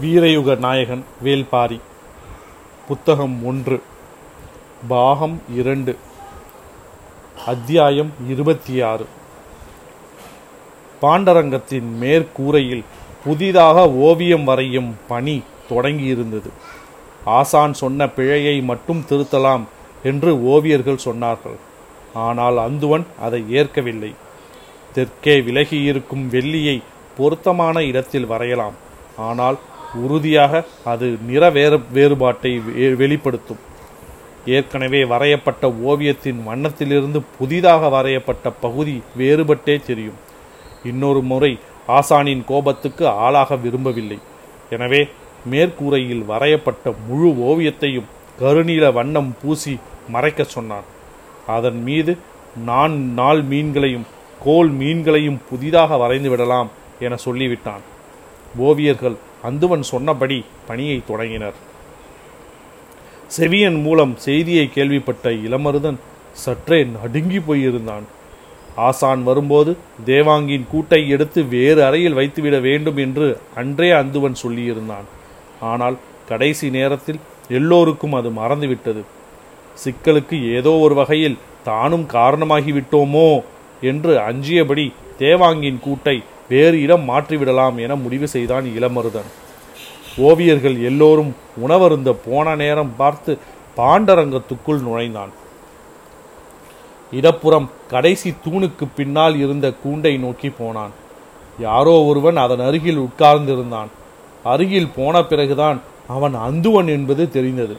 வீரயுக நாயகன் வேல்பாரி. புத்தகம் ஒன்று. பாகம் இரண்டு. அத்தியாயம் இருபத்தி ஆறு பாண்டரங்கத்தின் மேற்கூரையில் புதிதாக ஓவியம் வரையும் பணி தொடங்கியிருந்தது. ஆசான் சொன்ன பிழையை மட்டும் திருத்தலாம் என்று ஓவியர்கள் சொன்னார்கள். ஆனால் அந்துவன் அதை ஏற்கவில்லை. தெற்கே விலகியிருக்கும் வெள்ளியை பொருத்தமான இடத்தில் வரையலாம். ஆனால் உறுதியாக அது நிற வேறு வேறுபாட்டை வெ- வெளிப்படுத்தும். ஏற்கனவே வரையப்பட்ட ஓவியத்தின் வண்ணத்திலிருந்து புதிதாக வரையப்பட்ட பகுதி வேறுபட்டே தெரியும். இன்னொரு முறை ஆசானின் கோபத்துக்கு ஆளாக விரும்பவில்லை. எனவே மேற்கூரையில் வரையப்பட்ட முழு ஓவியத்தையும் கருநீல வண்ணம் பூசி மறைக்கச் சொன்னான். அதன் மீது நான் நாள் மீன்களையும் கோல் மீன்களையும் புதிதாக வரைந்து விடலாம் என சொல்லிவிட்டான். ஓவியர்கள் அந்துவன் சொன்னபடி பணியை தொடங்கினர். செவியன் மூலம் செய்தியை கேள்விப்பட்ட இளமருதன் சற்றே நடுங்கி போயிருந்தான். ஆசான் வரும்போது தேவாங்கின் கூட்டை எடுத்து வேறு அறையில் வைத்துவிட வேண்டும் என்று அன்றே அந்துவன் சொல்லியிருந்தான். ஆனால் கடைசி நேரத்தில் எல்லோருக்கும் அது மறந்துவிட்டது. சிக்கலுக்கு ஏதோ ஒரு வகையில் தானும் காரணமாகிவிட்டோமோ என்று அஞ்சியபடி தேவாங்கின் கூட்டை வேறு இடம் மாற்றிவிடலாம் என முடிவு செய்தான் இளமருதன். ஓவியர்கள் எல்லோரும் உணவருந்த போன நேரம் பார்த்து பாண்டரங்கத்துக்குள் நுழைந்தான். இடப்புறம் கடைசி தூணுக்கு பின்னால் இருந்த கூண்டை நோக்கி போனான். யாரோ ஒருவன் அதன் அருகில் உட்கார்ந்திருந்தான். அருகில் போன பிறகுதான் அவன் அந்துவன் என்பது தெரிந்தது.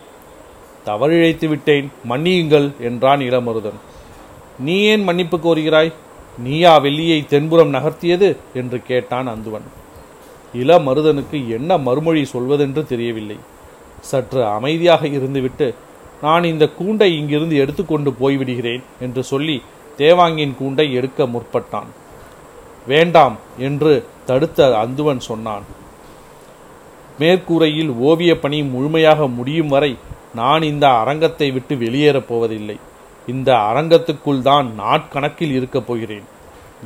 தவறிழைத்து விட்டேன் மன்னியுங்கள் என்றான் இளமருதன். நீ ஏன் மன்னிப்பு கோருகிறாய்? நீயா வெள்ளியை தென்புறம் நகர்த்தியது? என்று கேட்டான் அந்துவன். இளமருதனுக்கு என்ன மறுமொழி சொல்வதென்று தெரியவில்லை. சற்று அமைதியாக இருந்துவிட்டு நான் இந்த கூண்டை இங்கிருந்து எடுத்துக்கொண்டு போய்விடுகிறேன் என்று சொல்லி தேவாங்கின் கூண்டை எடுக்க முற்பட்டான். வேண்டாம் என்று தடுத்த அந்துவன் சொன்னான். மேற்கூரையில் ஓவியப் பணி முழுமையாக முடியும் வரை நான் இந்த அரங்கத்தை விட்டு வெளியேறப் போவதில்லை. இந்த அரங்கத்துக்குள் தான் நாட்கணக்கில் இருக்கப் போகிறேன்.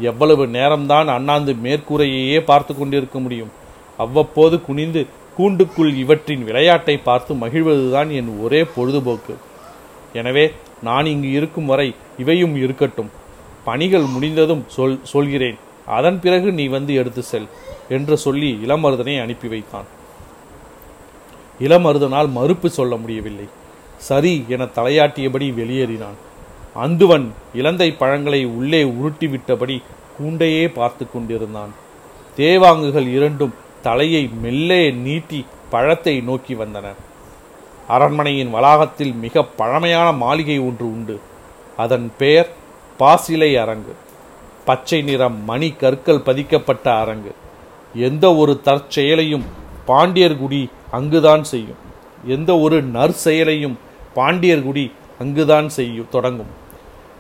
எவ்வளவு நேரம்தான் அண்ணாந்து மேற்கூரையையே பார்த்து கொண்டிருக்க முடியும். அவ்வப்போது குனிந்து கூண்டுக்குள் இவற்றின் விளையாட்டை பார்த்து மகிழ்வதுதான் என் ஒரே பொழுதுபோக்கு. எனவே நான் இங்கு இருக்கும் வரை இவையும் இருக்கட்டும். பணிகள் முடிந்ததும் சொல் சொல்கிறேன். அதன் பிறகு நீ வந்து எடுத்து செல் என்று சொல்லி இளமருதனை அனுப்பி வைத்தான். இளமருதனால் மறுப்பு சொல்ல முடியவில்லை. சரி என தலையாட்டியபடி வெளியேறினான். அந்துவன் இலந்தை பழங்களை உள்ளே உருட்டிவிட்டபடி கூண்டையே பார்த்து கொண்டிருந்தான். தேவாங்குகள் இரண்டும் தலையை மெல்லே நீட்டி பழத்தை நோக்கி வந்தன. அரண்மனையின் வளாகத்தில் மிக பழமையான மாளிகை ஒன்று உண்டு. அதன் பெயர் பாசிலை அரங்கு. பச்சை நிறம் மணி கற்கள் பதிக்கப்பட்ட அரங்கு. எந்த ஒரு தற்செயலையும் பாண்டியர்குடி அங்குதான் செய்யும். எந்த ஒரு நற்செயலையும் பாண்டியர்குடி அங்குதான் செய்யும் தொடங்கும்.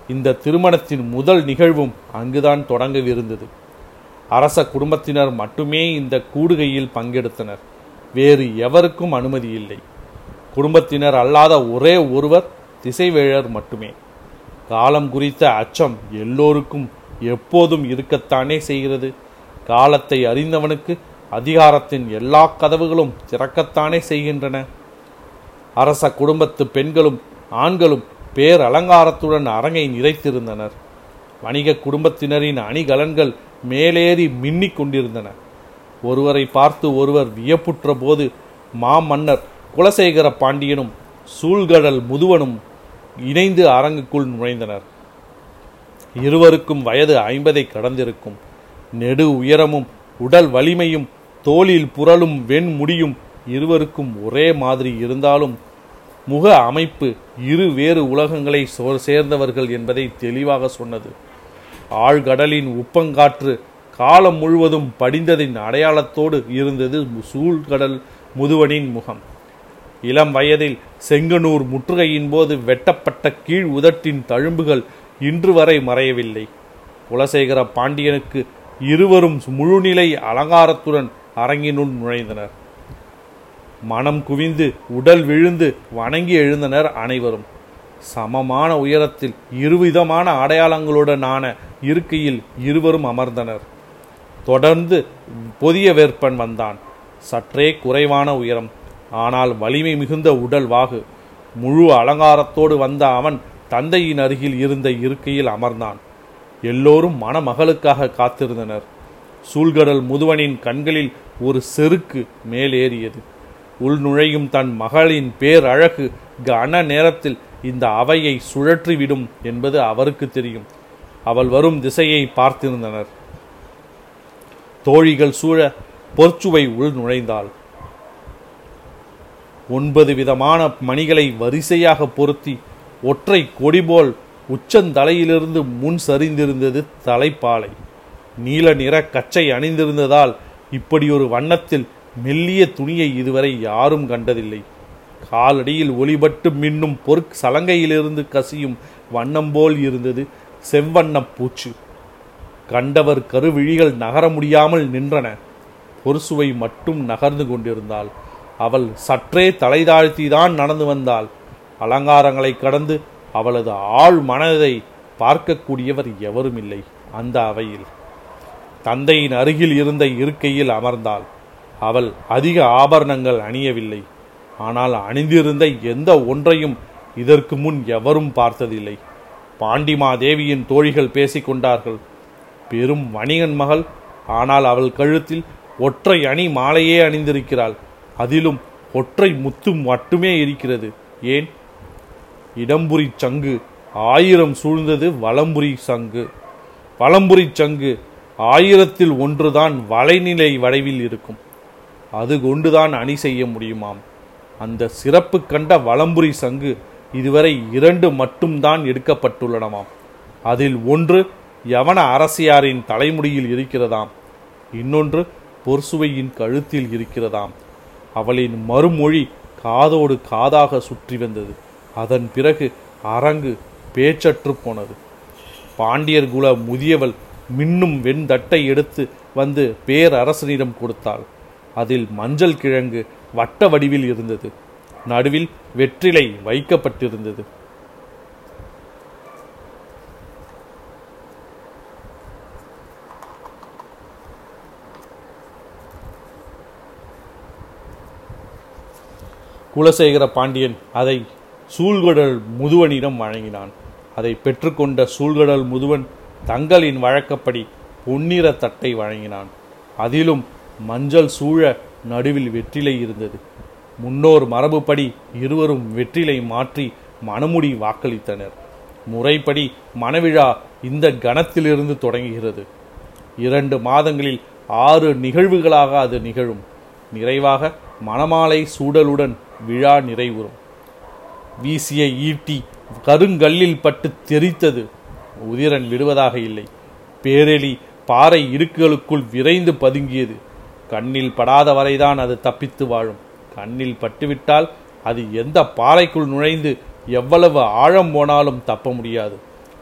இந்த திருமணத்தின் முதல் நிகழ்வும் அங்குதான் தொடங்கவிருந்தது. அரச குடும்பத்தினர் மட்டுமே இந்த கூடுகையில் பங்கெடுத்தனர். வேறு எவருக்கும் அனுமதி இல்லை. குடும்பத்தினர் அல்லாத ஒரே ஒருவர் திசைவேழர் மட்டுமே. காலம் குறித்த அச்சம் எல்லோருக்கும் எப்போதும் இருக்கத்தானே செய்கிறது. காலத்தை அறிந்தவனுக்கு அதிகாரத்தின் எல்லா கதவுகளும் திறக்கத்தானே செய்கின்றன. அரச குடும்பத்து பெண்களும் ஆண்களும் பேர் அலங்காரத்துடன் அரங்கை நிறைத்திருந்தனர். வணிக குடும்பத்தினரின் அணிகலன்கள் மேலேறி மின்னிக் கொண்டிருந்தன. ஒருவரை பார்த்து ஒருவர் வியப்புற்ற போது மாமன்னர் குலசேகர பாண்டியனும் சூழ்கடல் முதுவனும் இணைந்து அரங்குக்குள் நுழைந்தனர். இருவருக்கும் வயது ஐம்பதை கடந்திருக்கும். நெடு உயரமும் உடல் வலிமையும் தோளில் புரளும் வெண்முடியும் இருவருக்கும் ஒரே மாதிரி இருந்தாலும் முக அமைப்பு இரு வேறு உலகங்களை சேர்ந்தவர்கள் என்பதை தெளிவாக சொன்னது. ஆழ்கடலின் உப்பங்காற்று காலம் முழுவதும் படிந்ததின் அடையாளத்தோடு இருந்தது சூழ்கடல் முதுவனின் முகம். இளம் வயதில் செங்கனூர் முற்றுகையின் போது வெட்டப்பட்ட கீழ் உதட்டின் தழும்புகள் இன்று வரை மறையவில்லை. குலசேகர பாண்டியனுக்கு இருவரும் முழுநிலை அலங்காரத்துடன் அரங்கினுள் நுழைந்தனர். மனம் குவிந்து உடல் விழுந்து வணங்கி எழுந்தனர் அனைவரும். சமமான உயரத்தில் இருவிதமான அடையாளங்களுடனான இருக்கையில் இருவரும் அமர்ந்தனர். தொடர்ந்து புதிய வேற்பன் வந்தான். சற்றே குறைவான உயரம். ஆனால் வலிமை மிகுந்த உடல் வாகு. முழு அலங்காரத்தோடு வந்த அவன் தந்தையின் அருகில் இருந்த இருக்கையில் அமர்ந்தான். எல்லோரும் மணமகளுக்காக காத்திருந்தனர். சூழ்கடல் முதுவனின் கண்களில் ஒரு செருக்கு மேலேறியது. உள் நுழையும் தன் மகளின் பேரழகு கன நேரத்தில் இந்த அவையை சுழற்றிவிடும் என்பது அவருக்கு தெரியும். அவள் வரும் திசையை பார்த்திருந்தனர். தோழிகள் சூழ பொற்சுவை உள் நுழைந்தாள். ஒன்பது விதமான மணிகளை வரிசையாக பொருத்தி ஒற்றை கொடிபோல் உச்சந்தலையிலிருந்து முன் சரிந்திருந்தது தலைப்பாலை. நீல நிற கச்சை அணிந்திருந்ததால் இப்படியொரு வண்ணத்தில் மெல்லிய துணியை இதுவரை யாரும் கண்டதில்லை. காலடியில் ஒளிபட்டு மின்னும் பொற் சலங்கையிலிருந்து கசியும் வண்ணம் போல் இருந்தது செவ்வண்ணப் பூச்சு. கண்டவர் கருவிழிகள் நகர முடியாமல் நின்றன. பொருசுவை மட்டும் நகர்ந்து கொண்டிருந்தாள். அவள் சற்றே தலை தாழ்த்திதான் நடந்து வந்தாள். அலங்காரங்களை கடந்து அவளது ஆழ் மனதை பார்க்கக்கூடியவர் எவரும் இல்லை அந்த அவையில் தந்தையின் அருகில் இருந்த இருக்கையில் அமர்ந்தாள். அவள் அதிக ஆபரணங்கள் அணியவில்லை. ஆனால் அணிந்திருந்த எந்த ஒன்றையும் இதற்கு முன் எவரும் பார்த்ததில்லை. பாண்டிமாதேவியின் தோழிகள் பேசிக்கொண்டார்கள். பெரும் வணிகன் மகள். ஆனால் அவள் கழுத்தில் ஒற்றை அணி மாலையே அணிந்திருக்கிறாள். அதிலும் ஒற்றை முத்து மட்டுமே இருக்கிறது. ஏன்? இடம்புரி சங்கு. ஆயிரம் சூழ்ந்தது வலம்புரி சங்கு. வலம்புரி சங்கு ஆயிரத்தில் ஒன்றுதான் வளைநிலை வளைவில் இருக்கும். அது கொண்டுதான் அணி செய்ய முடியுமாம்? அந்த சிறப்பு கண்ட வலம்புரி சங்கு இதுவரை இரண்டு மட்டும்தான் எடுக்கப்பட்டுள்ளனவாம். அதில் ஒன்று யவன அரசியாரின் தலைமுடியில் இருக்கிறதாம். இன்னொன்று பொர்சுவையின் கழுத்தில் இருக்கிறதாம். அவளின் மறுமொழி காதோடு காதாக சுற்றி வந்தது. அதன் பிறகு அரங்கு பேச்சற்று போனது. பாண்டியர் குல முதியவள் மின்னும் வெண்தட்டை எடுத்து வந்து பேரரசனிடம் கொடுத்தாள். அதில் மஞ்சள் கிழங்கு வட்ட வடிவில் இருந்தது. நடுவில் வெற்றிலை வைக்கப்பட்டிருந்தது. குலசேகர பாண்டியன் அதை சூழ்கடல் முதுவனிடம் வழங்கினான். அதை பெற்றுக்கொண்ட சூழ்கடல் முதுவன் தங்களின் வழக்கப்படி பொன்னிற தட்டை வழங்கினான். அதிலும் மஞ்சள் சூழ நடுவில் வெற்றிலை இருந்தது. முன்னோர் மரபுப்படி இருவரும் வெற்றிலை மாற்றி மணமுடி வாக்களித்தனர். முறைப்படி மணவிழா இந்த கணத்திலிருந்து தொடங்குகிறது. இரண்டு மாதங்களில் ஆறு நிகழ்வுகளாக அது நிகழும். நிறைவாக மணமாலை சூடலுடன் விழா நிறைவுறும். வீசிய ஈட்டி கருங்கல்லில் பட்டு தெரித்தது. உதிரன் விடுவதாக இல்லை. பேரெலி பாறை இருக்குகளுக்குள் விரைந்து பதுங்கியது. கண்ணில் படாத வரைதான் அது தப்பித்து வாழும். கண்ணில் பட்டுவிட்டால் அது எந்த பாறைக்குள் நுழைந்து எவ்வளவு ஆழம் போனாலும் தப்ப முடியாது.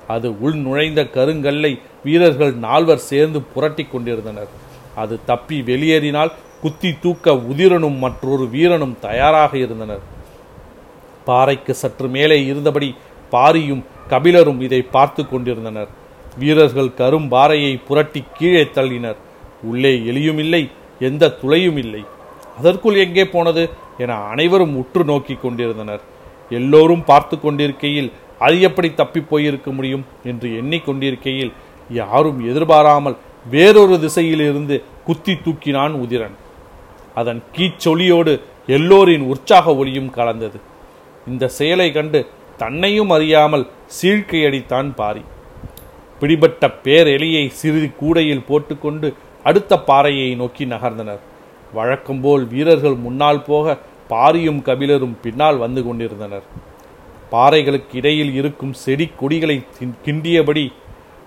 அது உள் நுழைந்த கருங்கல்லை வீரர்கள் நால்வர் சேர்ந்து புரட்டி கொண்டிருந்தனர். அது தப்பி வெளியேறினால் குத்தி தூக்க உதிரனும் மற்றொரு வீரனும் தயாராக இருந்தனர். பாறைக்கு சற்று மேலே இருந்தபடி பாரியும் கபிலரும் இதை பார்த்து கொண்டிருந்தனர். வீரர்கள் கரும் பாறையை புரட்டி கீழே தள்ளினர். உள்ளே எலியும் இல்லை எந்த துளையும் இல்லை. அதற்குள் எங்கே போனது? என அனைவரும் உற்று நோக்கி கொண்டிருந்தனர். எல்லோரும் பார்த்து கொண்டிருக்கையில் அது எப்படி தப்பி போயிருக்க முடியும் என்று எண்ணிக்கொண்டிருக்கையில் யாரும் எதிர்பாராமல் வேறொரு திசையிலிருந்து குத்தி தூக்கினான் உதிரன். அதன் கீச்சொலியோடு எல்லோரின் உற்சாக ஒளியும் கலந்தது. இந்த செயலை கண்டு தன்னையும் அறியாமல் சீழ்க்கையடித்தான் பாரி. பிடிபட்ட பேரெலியை சிறிது கூடையில் போட்டுக்கொண்டு அடுத்த பாறையை நோக்கி நகர்ந்தனர். வழக்கம்போல் வீரர்கள் முன்னால் போக பாரியும் கபிலரும் பின்னால் வந்து கொண்டிருந்தனர். பாறைகளுக்கு இடையில் இருக்கும் செடி கொடிகளை கிண்டியபடி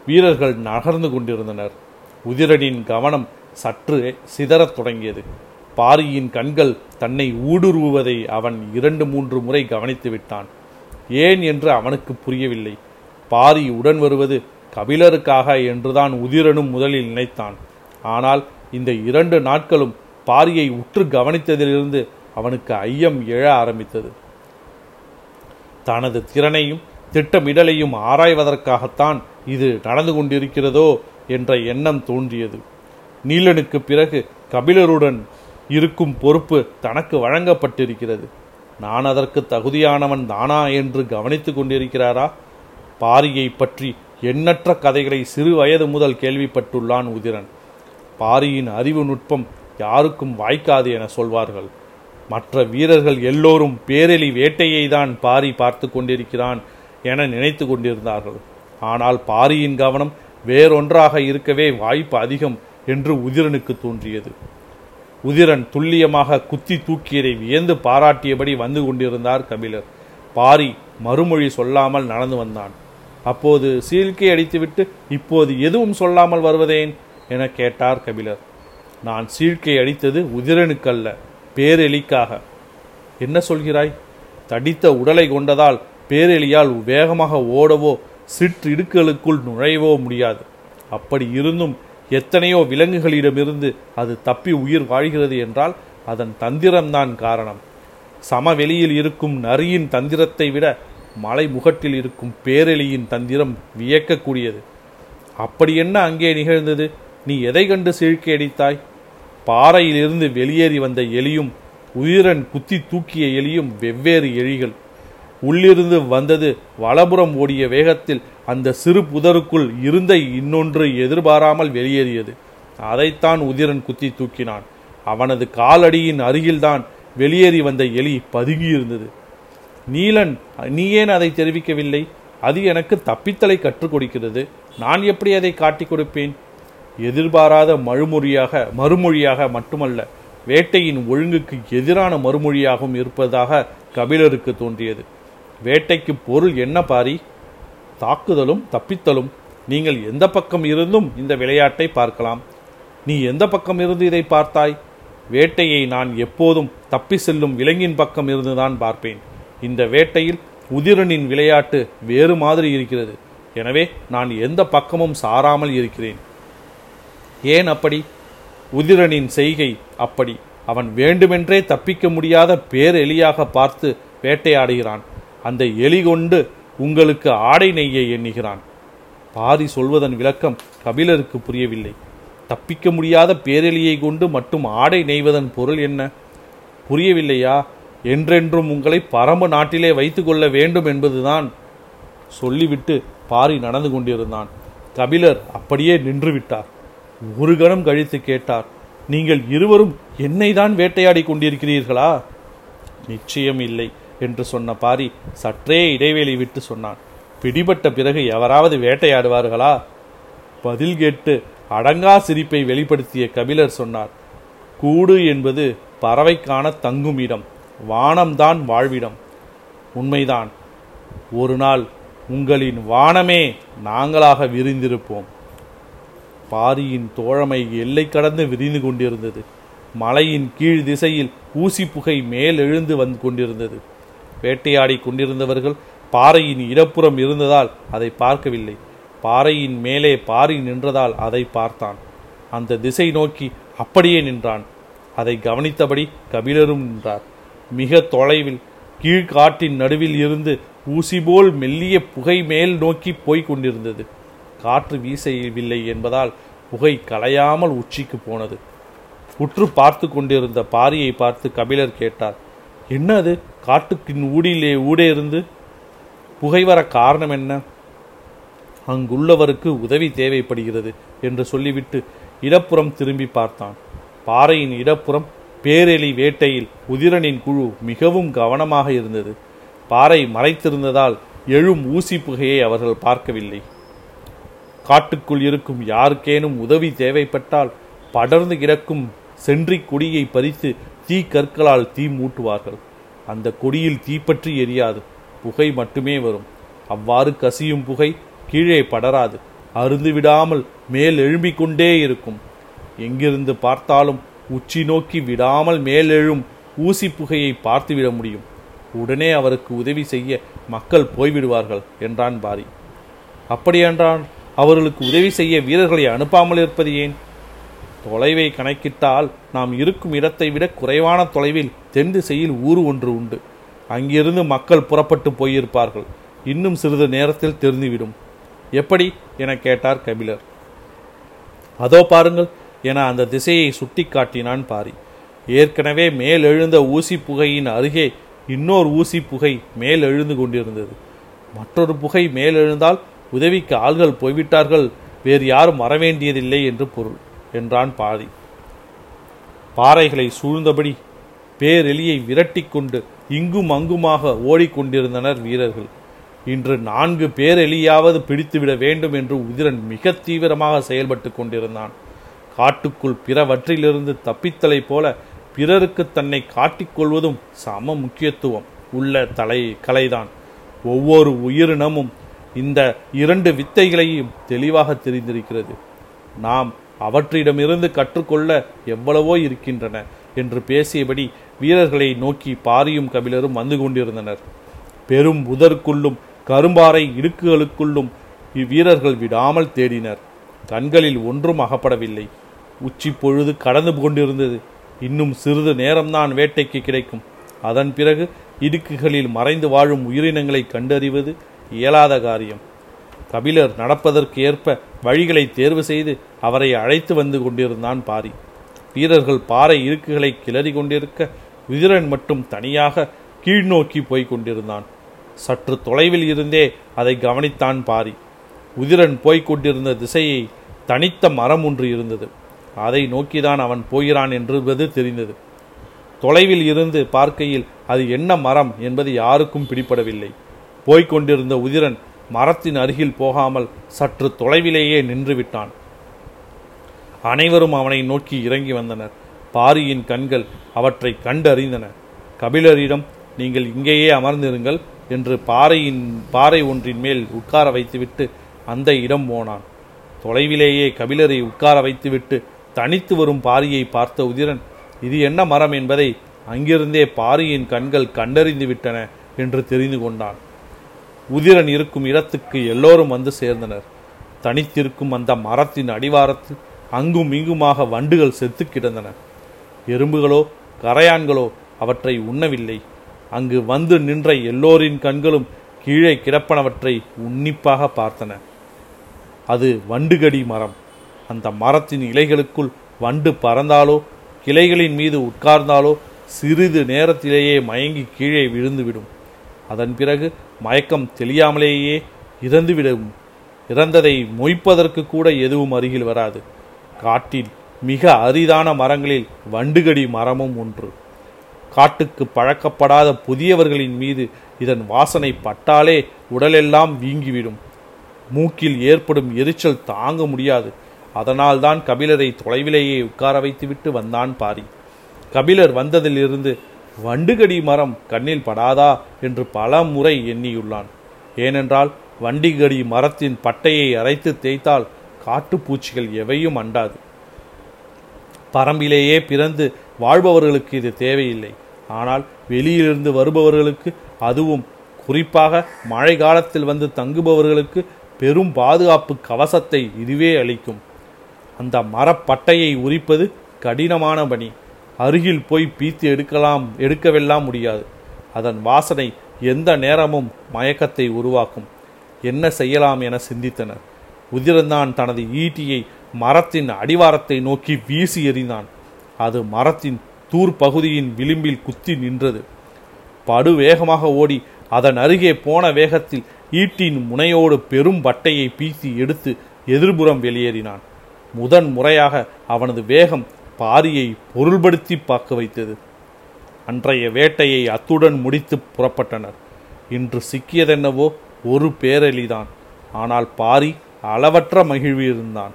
வீரர்கள் நகர்ந்து கொண்டிருந்தனர். உதிரனின் கவனம் சற்று சிதறத் தொடங்கியது. பாரியின் கண்கள் தன்னை ஊடுருவுவதை அவன் இரண்டு மூன்று முறை கவனித்து விட்டான். ஏன் என்று அவனுக்கு புரியவில்லை. பாரி உடன் வருவது கபிலருக்காக என்றுதான் உதிரனும் முதலில் நினைத்தான். ஆனால் இந்த இரண்டு நாட்களும் பாரியை உற்று கவனித்ததிலிருந்து அவனுக்கு ஐயம் எழ ஆரம்பித்தது. தனது திறனையும் திட்டமிடலையும் ஆராய்வதற்காகத்தான் இது நடந்து கொண்டிருக்கிறதோ என்ற எண்ணம் தோன்றியது. நீலனுக்கு பிறகு கபிலருடன் இருக்கும் பொறுப்பு தனக்கு வழங்கப்பட்டிருக்கிறது. நான் அதற்கு தகுதியானவன் தானா என்று கவனித்து கொண்டிருக்கிறாரா? பாரியை பற்றி எண்ணற்ற கதைகளை சிறு வயது முதல் கேள்விப்பட்டுள்ளான் உதிரன். பாரியின் அறிவு நுட்பம் யாருக்கும் வாய்க்காது என சொல்வார்கள். மற்ற வீரர்கள் எல்லோரும் பேரெலி வேட்டையை தான் பாரி பார்த்து கொண்டிருக்கிறான் என நினைத்து கொண்டிருந்தார்கள். ஆனால் பாரியின் கவனம் வேறொன்றாக இருக்கவே வாய்ப்பு அதிகம் என்று உதிரனுக்கு தோன்றியது. உதிரன் துல்லியமாக குத்தி தூக்கியதை வியந்து பாராட்டியபடி வந்து கொண்டிருந்தார் கபிலர். பாரி மறுமொழி சொல்லாமல் நடந்து வந்தான். அப்போது சீழ்க்கை அடித்துவிட்டு இப்போது எதுவும் சொல்லாமல் வருவதேன்? என கேட்டார் கபிலர். நான் சீழ்க்கை அடித்தது உதிரனுக்கல்ல பேரெலிக்காக. என்ன சொல்கிறாய்? தடித்த உடலை கொண்டதால் பேரெலியால் வேகமாக ஓடவோ சிற்றிடுக்களுக்குள் நுழையவோ முடியாது. அப்படி இருந்தும் எத்தனையோ விலங்குகளிடமிருந்து அது தப்பி உயிர் வாழ்கிறது என்றால் அதன் தந்திரம்தான் காரணம். சமவெளியில் இருக்கும் நரியின் தந்திரத்தை விட மலை முகட்டில் இருக்கும் பேரெலியின் தந்திரம் வியக்கக்கூடியது. அப்படி என்ன அங்கே நிகழ்ந்தது? நீ எதை கண்டு சீழ்க்கை அடித்தாய்? பாறையிலிருந்து வெளியேறி வந்த எலியும் உயிரன் குத்தி தூக்கிய எலியும் வெவ்வேறு எலிகள். உள்ளிருந்து வந்தது வலபுறம் ஓடிய வேகத்தில் அந்த சிறு புதருக்குள் இருந்த இன்னொன்று எதிர்பாராமல் வெளியேறியது. அதைத்தான் உதிரன் குத்தி தூக்கினான். அவனது காலடியின் அருகில்தான் வெளியேறி வந்த எலி பதுங்கியிருந்தது. நீலன் நீ ஏன் அதை தெரிவிக்கவில்லை? அது எனக்கு தப்பித்தலை கற்றுக் கொடுக்கிறது. நான் எப்படி அதை காட்டிக் கொடுப்பேன்? எதிர்பாராத மறுமொழியாக மறுமொழியாக மட்டுமல்ல வேட்டையின் ஒழுங்குக்கு எதிரான மறுமொழியாகவும் இருப்பதாக கபிலருக்கு தோன்றியது. வேட்டைக்கு பொருள் என்ன பாரி? தாக்குதலும் தப்பித்தலும். நீங்கள் எந்த பக்கம் இருந்தும் இந்த விளையாட்டை பார்க்கலாம். நீ எந்த பக்கம் இருந்து இதை பார்த்தாய்? வேட்டையை நான் எப்போதும் தப்பி செல்லும் விலங்கின் பக்கம் இருந்துதான் பார்ப்பேன். இந்த வேட்டையில் உதிரனின் விளையாட்டு வேறு மாதிரி இருக்கிறது. எனவே நான் எந்த பக்கமும் சாராமல் இருக்கிறேன். ஏன் அப்படி? உதிரனின் செய்கை அப்படி. அவன் வேண்டுமென்றே தப்பிக்க முடியாத பேரெலியாக பார்த்து வேட்டையாடுகிறான். அந்த எலி கொண்டு உங்களுக்கு ஆடை நெய்ய எண்ணுகிறான். பாரி சொல்வதன் விளக்கம் கபிலருக்கு புரியவில்லை. தப்பிக்க முடியாத பேரெலியை கொண்டு மட்டும் ஆடை நெய்வதன் பொருள் என்ன? புரியவில்லையா? என்றென்றும் உங்களை பரம்பு நாட்டிலே வைத்து கொள்ள வேண்டும் என்பதுதான் சொல்லிவிட்டு பாரி நடந்து கொண்டிருந்தான். கபிலர் அப்படியே நின்றுவிட்டார் ஒரு கணம் கழித்து கேட்டார் நீங்கள் இருவரும் என்னை தான் வேட்டையாடி கொண்டிருக்கிறீர்களா? நிச்சயம் இல்லை என்று சொன்ன பாரி சற்றே இடைவேளை விட்டு சொன்னான். பிடிபட்ட பிறகு எவராவது வேட்டையாடுவார்களா? பதில் கேட்டு அடங்கா சிரிப்பை வெளிப்படுத்திய கபிலர் சொன்னார் கூடு என்பது பறவைக்கான தங்கும் இடம் வானம்தான் வாழ்விடம். உண்மைதான் ஒரு நாள் உங்களின் வானமே நாங்களாக விரிந்திருப்போம். பாரியின் தோழமை எல்லை கடந்து விரிந்து கொண்டிருந்தது. மலையின் கீழ் திசையில் ஊசி புகை மேல் எழுந்து வந்து கொண்டிருந்தது. வேட்டையாடி கொண்டிருந்தவர்கள் பாறையின் இடப்புறம் இருந்ததால் அதை பார்க்கவில்லை. பாறையின் மேலே பாரி நின்றதால் அதை பார்த்தான். அந்த திசை நோக்கி அப்படியே நின்றான். அதை கவனித்தபடி கபிலரும் நின்றார். மிக தொலைவில் கீழ்காட்டின் நடுவில் இருந்து ஊசி போல் மெல்லிய புகை மேல் நோக்கி போய்க் கொண்டிருந்தது. காற்று வீசவில்லை என்பதால் புகை கலையாமல் உச்சிக்கு போனது. உற்று பார்த்து கொண்டிருந்த பாரியை பார்த்து கபிலர் கேட்டார் என்ன அது? காட்டுக்கின் ஊடிலே ஊடே இருந்து? புகை வர காரணம் என்ன? அங்குள்ளவருக்கு உதவி தேவைப்படுகிறது என்று சொல்லிவிட்டு இடப்புறம் திரும்பி பார்த்தான். பாறையின் இடப்புறம் பேரெலி வேட்டையில் உதிரனின் குழு மிகவும் கவனமாக இருந்தது. பாறை மறைத்திருந்ததால் எழும் ஊசி புகையை அவர்கள் பார்க்கவில்லை. காட்டுக்குள் இருக்கும் யாருக்கேனும் உதவி தேவைப்பட்டால் படர்ந்து கிடக்கும் சென்றிக் கொடியை பறித்து தீ கற்களால் தீ மூட்டுவார்கள். அந்த கொடியில் தீப்பற்றி எரியாது. புகை மட்டுமே வரும். அவ்வாறு கசியும் புகை கீழே படராது. அருந்து விடாமல் மேல் எழும்பிக் கொண்டே இருக்கும். எங்கிருந்து பார்த்தாலும் உச்சி நோக்கி விடாமல் மேலெழும் ஊசி புகையை பார்த்துவிட முடியும். உடனே அவருக்கு உதவி செய்ய மக்கள் போய்விடுவார்கள் என்றான் பாரி. அப்படியென்றான்? அவர்களுக்கு உதவி செய்ய வீரர்களை அனுப்பாமல் இருப்பது ஏன்? தொலைவை கணக்கிட்டால் நாம் இருக்கும் இடத்தை விட குறைவான தொலைவில் தென் திசையில் ஊர் ஒன்று உண்டு. அங்கிருந்து மக்கள் புறப்பட்டு போயிருப்பார்கள். இன்னும் சிறிது நேரத்தில் தெரிந்துவிடும். எப்படி? என கேட்டார் கபிலர். அதோ பாருங்கள் என அந்த திசையை சுட்டிக்காட்டினான் பாரி. ஏற்கனவே மேலெழுந்த ஊசி புகையின் அருகே இன்னொரு ஊசி புகை மேல் எழுந்து கொண்டிருந்தது. மற்றொரு புகை மேலெழுந்தால் உதவிக்கு ஆள்கள் போய்விட்டார்கள் வேறு யாரும் வரவேண்டியதில்லை என்று பொருள் என்றான் பாதி. பாறைகளை சூழ்ந்தபடி பேரெலியை விரட்டிக் கொண்டு இங்கும் அங்குமாக ஓடிக்கொண்டிருந்தனர் வீரர்கள். இன்று நான்கு பேரெலியாவது பிடித்துவிட வேண்டும் என்று உதிரன் மிக தீவிரமாக செயல்பட்டு கொண்டிருந்தான். காட்டுக்குள் பிறவற்றிலிருந்து தப்பித்தலை போல பிறருக்கு தன்னை காட்டிக்கொள்வதும் சம முக்கியத்துவம் உள்ள தலை கலைதான். ஒவ்வொரு உயிரினமும் இந்த இரண்டு வித்தைகளையும் தெளிவாக தெரிந்திருக்கிறது. நாம் அவற்றிடமிருந்து கற்றுக்கொள்ள எவ்வளவோ இருக்கின்றன என்று பேசியபடி வீரர்களை நோக்கி பாரியும் கபிலரும் வந்து கொண்டிருந்தனர். பெரும் புதற்குள்ளும் கரும்பாறை இடுக்குகளுக்குள்ளும் இவ்வீரர்கள் விடாமல் தேடினர். கண்களில் ஒன்றும் அகப்படவில்லை. உச்சி பொழுது கடந்து கொண்டிருந்தது. இன்னும் சிறிது நேரம்தான் வேட்டைக்கு கிடைக்கும். அதன் பிறகு இடுக்குகளில் மறைந்து வாழும் உயிரினங்களை கண்டறிவது இயலாத காரியம். கபிலர் நடப்பதற்கு ஏற்ப வழிகளை தேர்வு செய்து அவரை அழைத்து வந்து கொண்டிருந்தான் பாரி. வீரர்கள் பாறை இருக்குகளை கிளறி கொண்டிருக்க உதிரன் மட்டும் தனியாக கீழ்நோக்கி போய்க் கொண்டிருந்தான். சற்று தொலைவில் இருந்தே அதை கவனித்தான் பாரி. உதிரன் போய்க் கொண்டிருந்த திசையை தனித்த மரம் ஒன்று இருந்தது. அதை நோக்கிதான் அவன் போகிறான் என்பது தெரிந்தது. தொலைவில் இருந்து பார்க்கையில் அது என்ன மரம் என்பது யாருக்கும் பிடிபடவில்லை போய்கொண்டிருந்த உதிரன் மரத்தின் அருகில் போகாமல் சற்று தொலைவிலேயே நின்று விட்டான் அனைவரும் அவனை நோக்கி இறங்கி வந்தனர். பாரியின் கண்கள் அவற்றை கண்டறிந்தன. கபிலரிடம் நீங்கள் இங்கேயே அமர்ந்திருங்கள் என்று பாறையின் பாறை ஒன்றின் மேல் உட்கார வைத்துவிட்டு அந்த இடம் போனான். தொலைவிலேயே கபிலரை உட்கார வைத்துவிட்டு தனித்து வரும் பாரியை பார்த்த உதிரன் இது என்ன மரம் என்பதை அங்கிருந்தே பாரியின் கண்கள் கண்டறிந்து விட்டன என்று தெரிந்து கொண்டான். உதிரன் இருக்கும் இடத்துக்கு எல்லோரும் வந்து சேர்ந்தனர். தனித்திருக்கும் அந்த மரத்தின் அடிவாரத்தில் அங்கும் இங்குமாக வண்டுகள் செத்து கிடந்தன. எறும்புகளோ கரையான்களோ அவற்றை உண்ணவில்லை. அங்கு வந்து நின்ற எல்லோரின் கண்களும் கீழே கிடப்பனவற்றை உன்னிப்பாக பார்த்தன. அது வண்டுகடி மரம். அந்த மரத்தின் இலைகளுக்குள் வண்டு பறந்தாலோ கிளைகளின் மீது உட்கார்ந்தாலோ சிறிது நேரத்திலேயே மயங்கி கீழே விழுந்துவிடும். அதன் பிறகு மயக்கம் தெளியாமலேயே இறந்துவிடும். இறந்ததை மொய்ப்பதற்கு கூட எதுவும் அருகில் வராது. காட்டில் மிக அரிதான மரங்களில் வண்டுகடி மரமும் ஒன்று. காட்டுக்கு பழக்கப்படாத புதியவர்களின் மீது இதன் வாசனை பட்டாலே உடலெல்லாம் வீங்கிவிடும். மூக்கில் ஏற்படும் எரிச்சல் தாங்க முடியாது. அதனால்தான் கபிலரை தொலைவிலேயே உட்கார வைத்துவிட்டு வந்தான் பாரி. கபிலர் வந்ததிலிருந்து வண்டுகடி மரம் கண்ணில் படாதா என்று பல முறை எண்ணியுள்ளான். ஏனென்றால் வண்டிகடி மரத்தின் பட்டையை அரைத்து தேய்த்தால் காட்டுப்பூச்சிகள் எவையும் அண்டாது. பரம்பிலேயே பிறந்து வாழ்பவர்களுக்கு இது தேவையில்லை. ஆனால் வெளியிலிருந்து வருபவர்களுக்கு அதுவும் குறிப்பாக மழை காலத்தில் வந்து தங்குபவர்களுக்கு பெரும் பாதுகாப்பு கவசத்தை இதுவே அளிக்கும். அந்த மரப்பட்டையை உரிப்பது கடினமான பணி. அருகில் போய் பீத்து எடுக்கலாம் எடுக்கவெல்லாம் முடியாது. அதன் வாசனை எந்த நேரமும் மயக்கத்தை உருவாக்கும். என்ன செய்யலாம் என சிந்தித்தனர். உதிரந்தான் தனது ஈட்டியை மரத்தின் அடிவாரத்தை நோக்கி வீசி எறிந்தான். அது மரத்தின் தூர் பகுதியின் விளிம்பில் குத்தி நின்றது. படு வேகமாக ஓடி அதன் அருகே போன வேகத்தில் ஈட்டின் முனையோடு பெரும் பட்டையை பீசி எடுத்து எதிர்புறம் வெளியேறினான். முதன் முறையாக அவனது வேகம் பாரியை பொருள்படுத்தி பார்க்க வைத்தது. அன்றைய வேட்டையை அத்துடன் முடித்து புறப்பட்டனர். இன்று சிக்கியதென்னவோ ஒரு பேரெலிதான். ஆனால் பாரி அளவற்ற மகிழ்வியிருந்தான்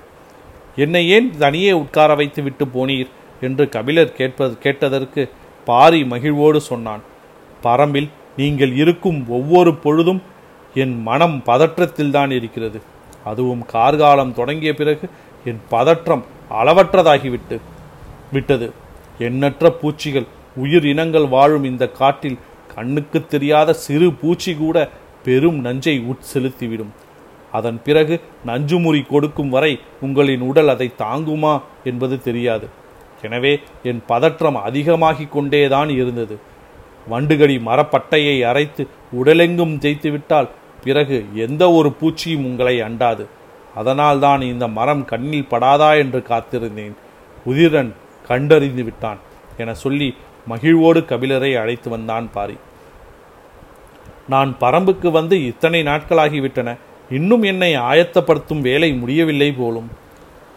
என்னை ஏன் தனியே உட்கார வைத்து விட்டு போனீர்? என்று கபிலர் கேட்பது கேட்டதற்கு பாரி மகிழ்வோடு சொன்னான். பரம்பில் நீங்கள் இருக்கும் ஒவ்வொரு பொழுதும் என் மனம் பதற்றத்தில்தான் இருக்கிறது. அதுவும் கார்காலம் தொடங்கிய பிறகு என் பதற்றம் அளவற்றதாகிவிட்டு விட்டது. எண்ணற்ற பூச்சிகள் உயிர் இனங்கள் வாழும் இந்த காட்டில் கண்ணுக்கு தெரியாத சிறு பூச்சி கூட பெரும் நஞ்சை உட்செலுத்திவிடும். அதன் பிறகு நஞ்சுமுறி கொடுக்கும் வரை உங்களின் உடல் அதை தாங்குமா என்பது தெரியாது. எனவே என் பதற்றம் அதிகமாகிக் கொண்டேதான் இருந்தது. வண்டுகடி மரப்பட்டையை அரைத்து உடலெங்கும் தேய்த்துவிட்டால் பிறகு எந்த ஒரு பூச்சியும் உங்களை அண்டாது. அதனால்தான் இந்த மரம் கண்ணில் படாதா என்று காத்திருந்தேன். உதிரன் கண்டறிந்து விட்டான் என சொல்லி மகிழ்வோடு கபிலரை அழைத்து வந்தான் பாரி. நான் பரம்புக்கு வந்து இத்தனை நாட்களாகிவிட்டன இன்னும் என்னை ஆயத்தப்படுத்தும் வேலை முடியவில்லை போலும்.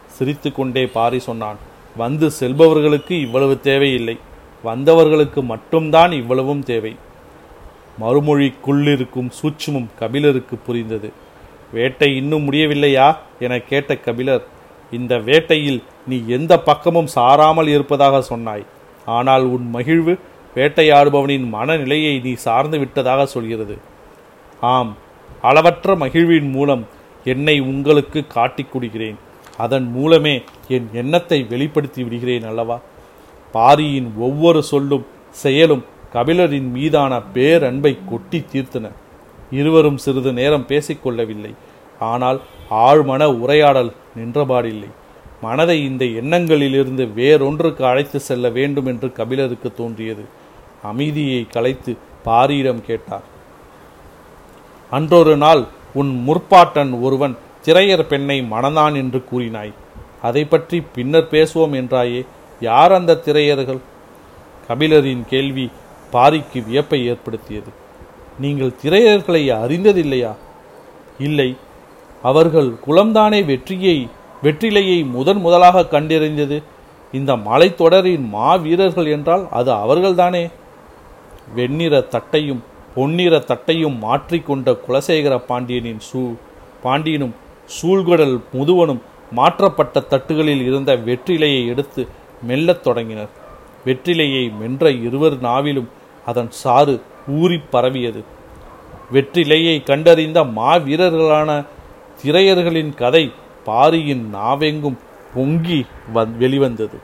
சிரித்துக்கொண்டே பாரி சொன்னான் வந்து செல்பவர்களுக்கு இவ்வளவு தேவையில்லை வந்தவர்களுக்கு மட்டும்தான் இவ்வளவும் தேவை. மறுமொழிக்குள்ளிருக்கும் சூட்சமும் கபிலருக்கு புரிந்தது. வேட்டை இன்னும் முடியவில்லையா? என கேட்ட கபிலர் இந்த வேட்டையில் நீ எந்த பக்கமும் சாராமல் இருப்பதாக சொன்னாய். ஆனால் உன் மகிழ்வு வேட்டையாடுபவனின் மனநிலையை நீ சார்ந்து விட்டதாக சொல்கிறது. ஆம் அளவற்ற மகிழ்வின் மூலம் என்னை உங்களுக்கு காட்டிக் கொடுக்கிறேன். அதன் மூலமே என் எண்ணத்தை வெளிப்படுத்தி விடுகிறேன் அல்லவா? பாரியின் ஒவ்வொரு சொல்லும் செயலும் கபிலரின் மீதான பேரன்பை கொட்டி தீர்த்தன. இருவரும் சிறிது நேரம் பேசிக்கொள்ளவில்லை. ஆனால் ஆழ்மன உரையாடல் நின்றபாடில்லை. மனதை இந்த எண்ணங்களிலிருந்து வேறொன்றுக்கு அழைத்து செல்ல வேண்டும் என்று கபிலருக்கு தோன்றியது. அமைதியை கலைத்து பாரியிடம் கேட்டார். அன்றொரு நாள் உன் முற்பாட்டன் ஒருவன் திரையர் பெண்ணை மணந்தான் என்று கூறினாய். அதை பற்றி பின்னர் பேசுவோம் என்றாயே யார் அந்த திரையர்கள்? கபிலரின் கேள்வி பாரிக்கு வியப்பை ஏற்படுத்தியது. நீங்கள் திரையர்களை அறிந்ததில்லையா? இல்லை அவர்கள் குலம்தானே வெற்றியை வெற்றிலையை முதன் முதலாக கண்டறிந்தது. இந்த மலைத்தொடரின் மாவீரர்கள் என்றால் அது அவர்கள்தானே? வெண்ணிற தட்டையும் பொன்னிற தட்டையும் மாற்றிக்கொண்ட குலசேகர பாண்டியனின் சூ பாண்டியனும் சூழ்குடல் முதுவனும் மாற்றப்பட்ட தட்டுகளில் இருந்த வெற்றிலையை எடுத்து மெல்லத் தொடங்கினர். வெற்றிலையை மென்ற இருவர் நாவிலும் அதன் சாறு ஊறிப் பரவியது. வெற்றிலையை கண்டறிந்த மாவீரர்களான திரையர்களின் கதை பாரியின் நாவெங்கும் பொங்கி வந் வெளிவந்தது.